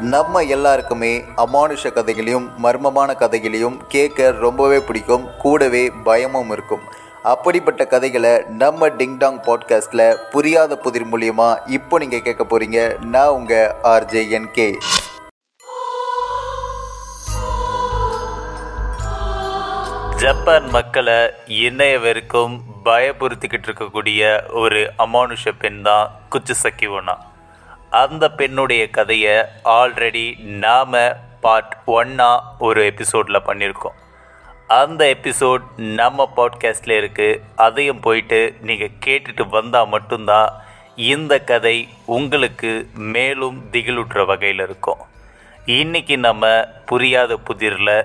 நம்ம எல்லாருக்குமே அமானுஷ கதைகளையும் மர்மமான கதைகளையும் கேட்க ரொம்பவே பிடிக்கும். கூடவே பயமும் இருக்கும். அப்படிப்பட்ட கதைகளை நம்ம டிங்டாங் பாட்காஸ்டில் புரியாத புதிர் மூலியமாக இப்போ நீங்கள் கேட்க போகிறீங்க நான் உங்கள் ஆர்ஜேஎன்கே. ஜப்பான் மக்களை இணைய வரைக்கும் பயபுறுத்திக்கிட்டு இருக்கக்கூடிய ஒரு அமானுஷ பெண் தான் குச்சுசக்கி ஒன்னா அந்த பெண்ணுடைய கதையை ஆல்ரெடி நாம் பார்ட் ஒன்னாக ஒரு எபிசோடில் பண்ணியிருக்கோம் அந்த எபிசோட் நம்ம பாட்காஸ்டில் இருக்குது அதையும் போயிட்டு நீங்கள் கேட்டுட்டு வந்தால் மட்டும்தான் இந்த கதை உங்களுக்கு மேலும் திகிலுற்ற வகையில் இருக்கும். இன்றைக்கி நம்ம புரியாத புதிரில்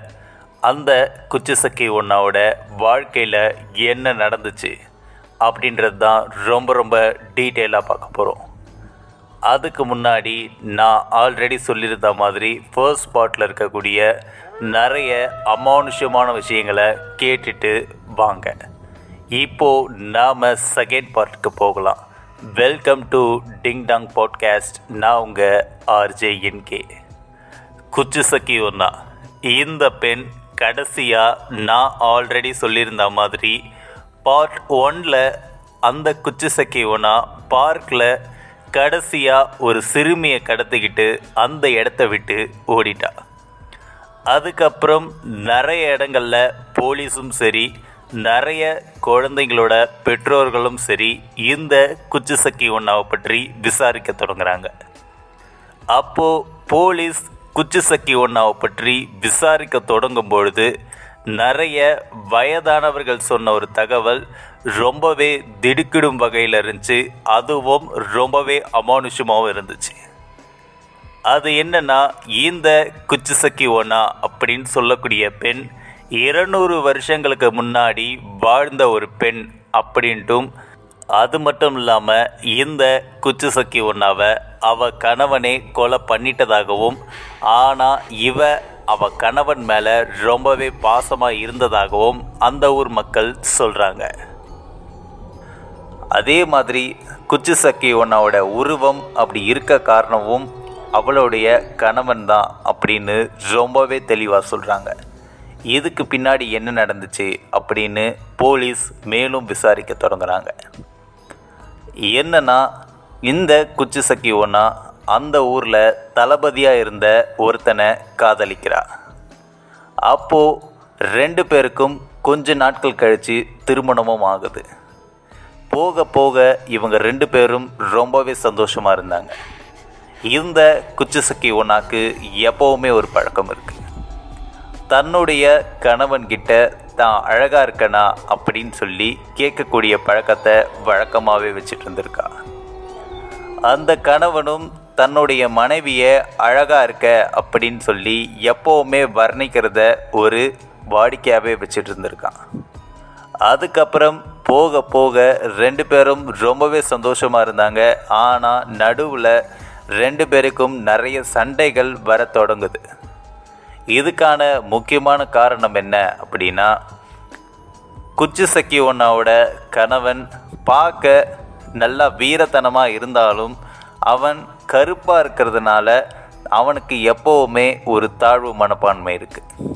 அந்த குச்சிசக்கி ஒன்னாவோட வாழ்க்கையில் என்ன நடந்துச்சு அப்படின்றது தான் ரொம்ப ரொம்ப டீட்டெயிலாக பார்க்க போகிறோம் அதுக்கு முன்னாடி நான் ஆல்ரெடி சொல்லியிருந்த மாதிரி ஃபர்ஸ்ட் பார்ட்டில் இருக்கக்கூடிய நிறைய அமானுஷ்யமான விஷயங்களை கேட்டுட்டு வாங்க. இப்போது நாம் செகண்ட் பார்ட்டுக்கு போகலாம். Welcome to Ding Dong podcast நான் உங்கள் ஆர்ஜே என்கே குச்சி சக்கி ஒன்னா இந்த பெண் கடைசியாக நான் ஆல்ரெடி சொல்லியிருந்த மாதிரி பார்ட் ஒன்ல அந்த குச்சுசக்கி ஒன்னா பார்க்கில் கடைசியாக ஒரு சிறுமியை கடத்திக்கிட்டு அந்த இடத்த விட்டு ஓடிட்டா. அதுக்கப்புறம் நிறைய இடங்களில் போலீஸும் சரி நிறைய குழந்தைங்களோட பெற்றோர்களும் சரி இந்த குச்சுசக்கி ஒன்னாவை பற்றி விசாரிக்க தொடங்குறாங்க. அப்போது போலீஸ் குச்சுசக்கி ஒன்னாவை பற்றி விசாரிக்க தொடங்கும் பொழுது நிறைய வயதானவர்கள் சொன்ன ஒரு தகவல் ரொம்பவே திடுக்கிடும் வகையில் இருந்துச்சு. அதுவும் ரொம்பவே அமானுஷமாகவும் இருந்துச்சு. அது என்னன்னா இந்த குச்சுசக்கி ஒன்னா அப்படின்னு சொல்லக்கூடிய பெண் இருநூறு வருஷங்களுக்கு முன்னாடி வாழ்ந்த ஒரு பெண் அப்படின்ட்டும் அது மட்டும் இல்லாமல் இந்த குச்சுசக்கி ஒன்னாவை அவ கணவனே கொலை பண்ணிட்டதாகவும் ஆனால் இவ அவ கணவன் மேலே ரொம்பவே பாசமாக இருந்ததாகவும் அந்த ஊர் மக்கள் சொல்கிறாங்க அதே மாதிரி குச்சி ஒன்னாவோட உருவம் அப்படி இருக்க காரணமும் அவளுடைய கணவன் தான் அப்படின்னு ரொம்பவே தெளிவாக சொல்கிறாங்க இதுக்கு பின்னாடி என்ன நடந்துச்சு அப்படின்னு போலீஸ் மேலும் விசாரிக்க தொடங்குறாங்க. என்னன்னா இந்த குச்சிசக்கி ஒன்றா அந்த ஊரில் தளபதியாக இருந்த ஒருத்தனை காதலிக்கிறா அப்போது ரெண்டு பேருக்கும் கொஞ்ச நாட்கள் கழித்து திருமணமும் ஆகுது. போக போக இவங்க ரெண்டு பேரும் ரொம்பவே சந்தோஷமாக இருந்தாங்க. இந்த குச்சிசக்கி ஒன்னாக்கு எப்போவுமே ஒரு பழக்கம் இருக்குது தன்னுடைய கணவன்கிட்ட தான் அழகாக இருக்கனா அப்படின்னு சொல்லி கேட்கக்கூடிய பழக்கத்தை வழக்கமாகவே வச்சுட்டு இருந்திருக்கா. அந்த கணவனும் தன்னுடைய மனைவியை அழகாக இருக்க அப்படின்னு சொல்லி எப்போவுமே வர்ணிக்கிறத ஒரு வாடிக்கையாகவே வச்சுட்டு இருந்திருக்கான். அதுக்கப்புறம் போக போக ரெண்டு பேரும் ரொம்பவே சந்தோஷமாக இருந்தாங்க. ஆனால் நடுவில் ரெண்டு பேருக்கும் நிறைய சண்டைகள் வர தொடங்குது. இதுக்கான முக்கியமான காரணம் என்ன அப்படின்னா குச்சி சக்கி ஒன்னாவோட கணவன் பார்க்க நல்லா வீரத்தனமாக இருந்தாலும் அவன் கருப்பாக இருக்கிறதுனால அவனுக்கு எப்போவுமே ஒரு தாழ்வு மனப்பான்மை இருக்குது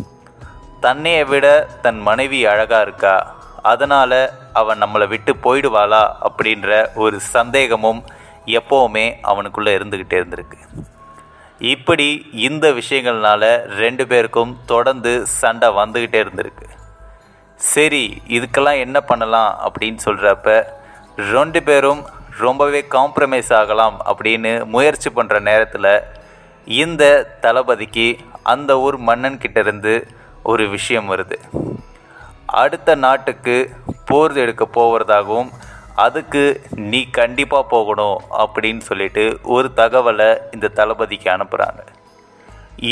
தன்னையை விட தன் மனைவி அழகாக இருக்கா? அதனால் அவன் நம்மளை விட்டு போயிடுவாளா? அப்படின்ற ஒரு சந்தேகமும் எப்போவுமே அவனுக்குள்ளே இருந்துக்கிட்டே இருந்திருக்கு. இப்படி இந்த விஷயங்கள்னால ரெண்டு பேருக்கும் தொடர்ந்து சண்டை வந்துக்கிட்டே இருந்திருக்கு. சரி இதுக்கெல்லாம் என்ன பண்ணலாம் அப்படின்னு சொல்கிறப்ப ரெண்டு பேரும் ரொம்பவே காம்ப்ரமைஸ் ஆகலாம் அப்படின்னு முயற்சி பண்ணுற நேரத்தில் இந்த தளபதிக்கு அந்த ஊர் மன்னன் கிட்டேருந்து ஒரு விஷயம் வருது. அடுத்த நாட்டுக்கு போர் எடுக்க போகிறதாகவும் அதுக்கு நீ கண்டிப்பாக போகணும் அப்படின்னு சொல்லிட்டு ஒரு தகவலை இந்த தளபதிக்கு அனுப்புகிறாங்க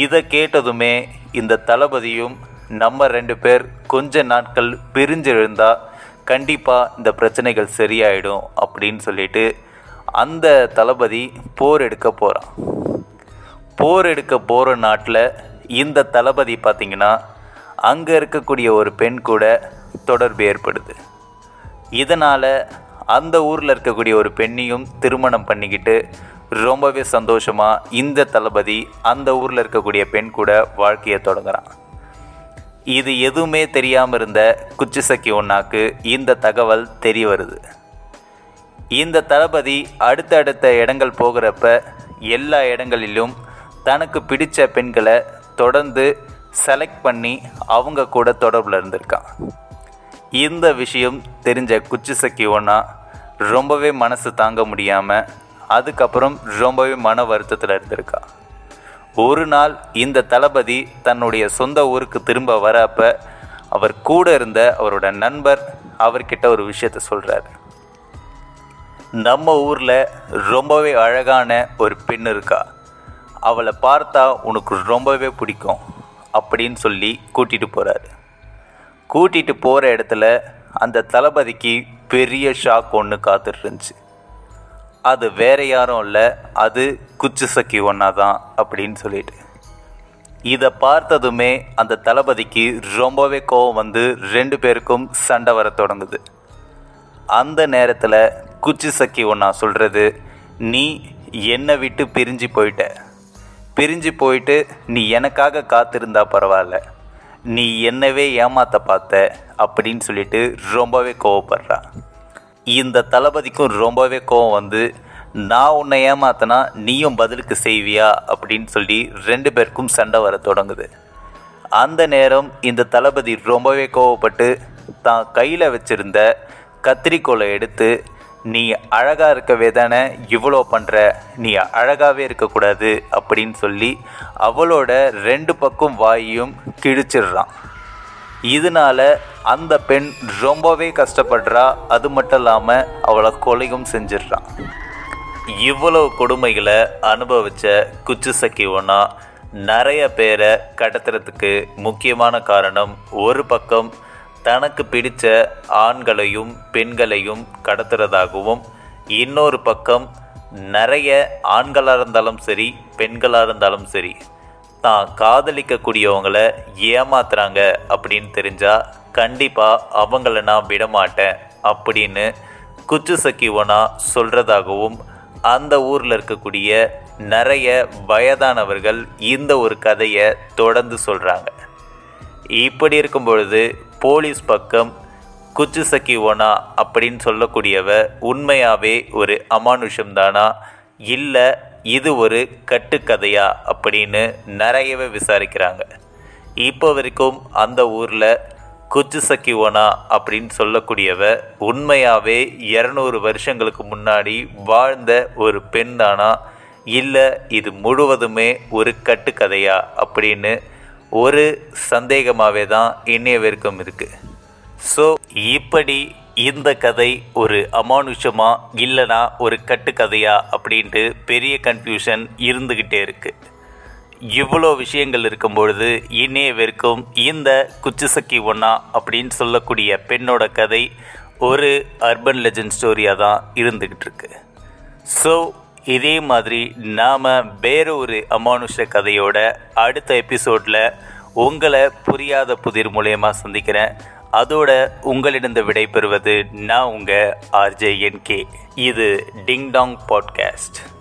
இதை கேட்டதுமே இந்த தளபதியும் நம்ம ரெண்டு பேர் கொஞ்ச நாட்கள் பிரிஞ்சிருந்தா கண்டிப்பாக இந்த பிரச்சனைகள் சரியாயிடும் அப்படின்னு சொல்லிட்டு அந்த தளபதி போர் எடுக்க போகிறான் போர் எடுக்க போகிற நாட்டில் இந்த தளபதி பார்த்திங்கன்னா அங்கே இருக்கக்கூடிய ஒரு பெண் கூட தொடர்பு ஏற்படுது. இதனால் அந்த ஊரில் இருக்கக்கூடிய ஒரு பெண்ணையும் திருமணம் பண்ணிக்கிட்டு ரொம்பவே சந்தோஷமாக இந்த தளபதி அந்த ஊரில் இருக்கக்கூடிய பெண் கூட வாழ்க்கையை தொடங்குறான். இது எதுவுமே தெரியாமல் இருந்த குச்சிசக்கி ஒன்னாக்கு இந்த தகவல் தெரிய வருது. இந்த தளபதி அடுத்தடுத்த இடங்கள் போகிறப்ப எல்லா இடங்களிலும் தனக்கு பிடித்த பெண்களை தொடர்ந்து செலக்ட் பண்ணி அவங்க கூட தொடர்பில் இருந்திருக்கான். இந்த விஷயம் தெரிஞ்ச குச்சிசக்கி ஒன்றா ரொம்பவே மனசு தாங்க முடியாமல் அதுக்கப்புறம் ரொம்பவே மன வருத்தத்தில் இருந்திருக்கான் ஒரு நாள் இந்த தளபதி தன்னுடைய சொந்த ஊருக்கு திரும்ப வரப்ப அவர் கூட இருந்த அவரோட நண்பர் அவர்கிட்ட ஒரு விஷயத்த சொல்கிறாரு நம்ம ஊரில் ரொம்பவே அழகான ஒரு பெண் இருக்கா. அவளை பார்த்தா உனக்கு ரொம்பவே பிடிக்கும் அப்படின்னு சொல்லி கூட்டிகிட்டு போகிறாரு கூட்டிகிட்டு போகிற இடத்துல அந்த தளபதிக்கு பெரிய ஷாக் ஒன்று காத்துட்டு இருந்துச்சு. அது வேற யாரும் இல்லை அது குச்சு சக்கி ஒன்றா தான் அப்படின்னு சொல்லிட்டு. இதை பார்த்ததுமே அந்த தளபதிக்கு ரொம்பவே கோவம் வந்து ரெண்டு பேருக்கும் சண்டை வர தொடங்குது. அந்த நேரத்தில் குச்சி சக்கி ஒன்றா சொல்கிறது நீ என்னை விட்டு பிரிஞ்சு போயிட்ட. பிரிஞ்சு போயிட்டு நீ எனக்காக காத்திருந்தா பரவாயில்ல. நீ என்னவே ஏமாத்த பார்த்த அப்படின்னு சொல்லிட்டு ரொம்பவே கோவப்படுறா. இந்த தளபதிக்கும் ரொம்பவே கோவம் வந்து நான் உன்னை ஏமாத்தினா நீயும் பதிலுக்கு செய்வியா? அப்படின்னு சொல்லி ரெண்டு பேருக்கும் சண்டை வர தொடங்குது. அந்த நேரம் இந்த தளபதி ரொம்பவே கோவப்பட்டு தான் கையில் வச்சிருந்த கத்திரிக்கோலை எடுத்து நீ அழகாக இருக்கவே தானே இவ்வளோ பண்ணுற நீ அழகாகவே இருக்கக்கூடாது அப்படின்னு சொல்லி அவளோட ரெண்டு பக்கம் வாயையும் கிழிச்சிடுறான். இதனால அந்த பெண் ரொம்பவே கஷ்டப்படுறா. அது மட்டும் இல்லாமல் அவளை கொலையும் செஞ்சிடுறான் இவ்வளவு கொடுமைகளை அனுபவிச்ச குச்சு சக்கி ஒன்னா நிறைய பேரை கடத்துறதுக்கு முக்கியமான காரணம் ஒரு பக்கம் தனக்கு பிடித்த ஆண்களையும் பெண்களையும் கடத்துறதாகவும் இன்னொரு பக்கம் நிறைய ஆண்களாக இருந்தாலும் சரி பெண்களாக இருந்தாலும் சரி தான் காதலிக்கக்கூடியவங்களை ஏமாத்துறாங்க அப்படின்னு தெரிஞ்சால் கண்டிப்பாக அவங்கள நான் விடமாட்டேன் அப்படின்னு குச்சு சக்கிவனா சொல்கிறதாகவும் அந்த ஊரில் இருக்கக்கூடிய நிறைய வயதானவர்கள் இந்த ஒரு கதையை தொடர்ந்து சொல்கிறாங்க இப்படி இருக்கும் பொழுது போலீஸ் பக்கம் குச்சு சக்கி ஒனா அப்படின்னு சொல்லக்கூடியவ உண்மையாகவே ஒரு அமானுஷம்தானா? இல்லை இது ஒரு கட்டுக்கதையா? அப்படின்னு நிறையவே விசாரிக்கிறாங்க. இப்போ வரைக்கும் அந்த ஊரில் குச்சு சக்கி அப்படின்னு சொல்லக்கூடியவ உண்மையாகவே இரநூறு வருஷங்களுக்கு முன்னாடி வாழ்ந்த ஒரு பெண் தானா இல்லை இது முழுவதுமே ஒரு கட்டுக்கதையா? அப்படின்னு ஒரு சந்தேகமாகவே தான் இன்னைய வரைக்கும் இருக்குது ஸோ இப்படி இந்த கதை ஒரு அமானுஷமா இல்லைனா ஒரு கட்டுக்கதையா? அப்படின்ட்டு பெரிய கன்ஃபியூஷன் இருந்துக்கிட்டே இருக்குது இவ்வளோ விஷயங்கள் இருக்கும் பொழுது இன்னைய வரைக்கும் இந்த குச்சிசக்கி ஒன்னா அப்படின்னு சொல்லக்கூடிய பெண்ணோட கதை ஒரு அர்பன் லெஜண்ட் ஸ்டோரியாக தான் இருந்துக்கிட்டு இருக்கு ஸோ இதே மாதிரி நாம் வேற ஒரு அமானுஷ கதையோட அடுத்த எபிசோடில் உங்களை புரியாத புதிர் மூலயமா சந்திக்கிறேன். அதோட உங்களிடம் விடை பெறுவது நான் உங்கள் ஆர்ஜே என்கே இது டிங் டாங் பாட்காஸ்ட்.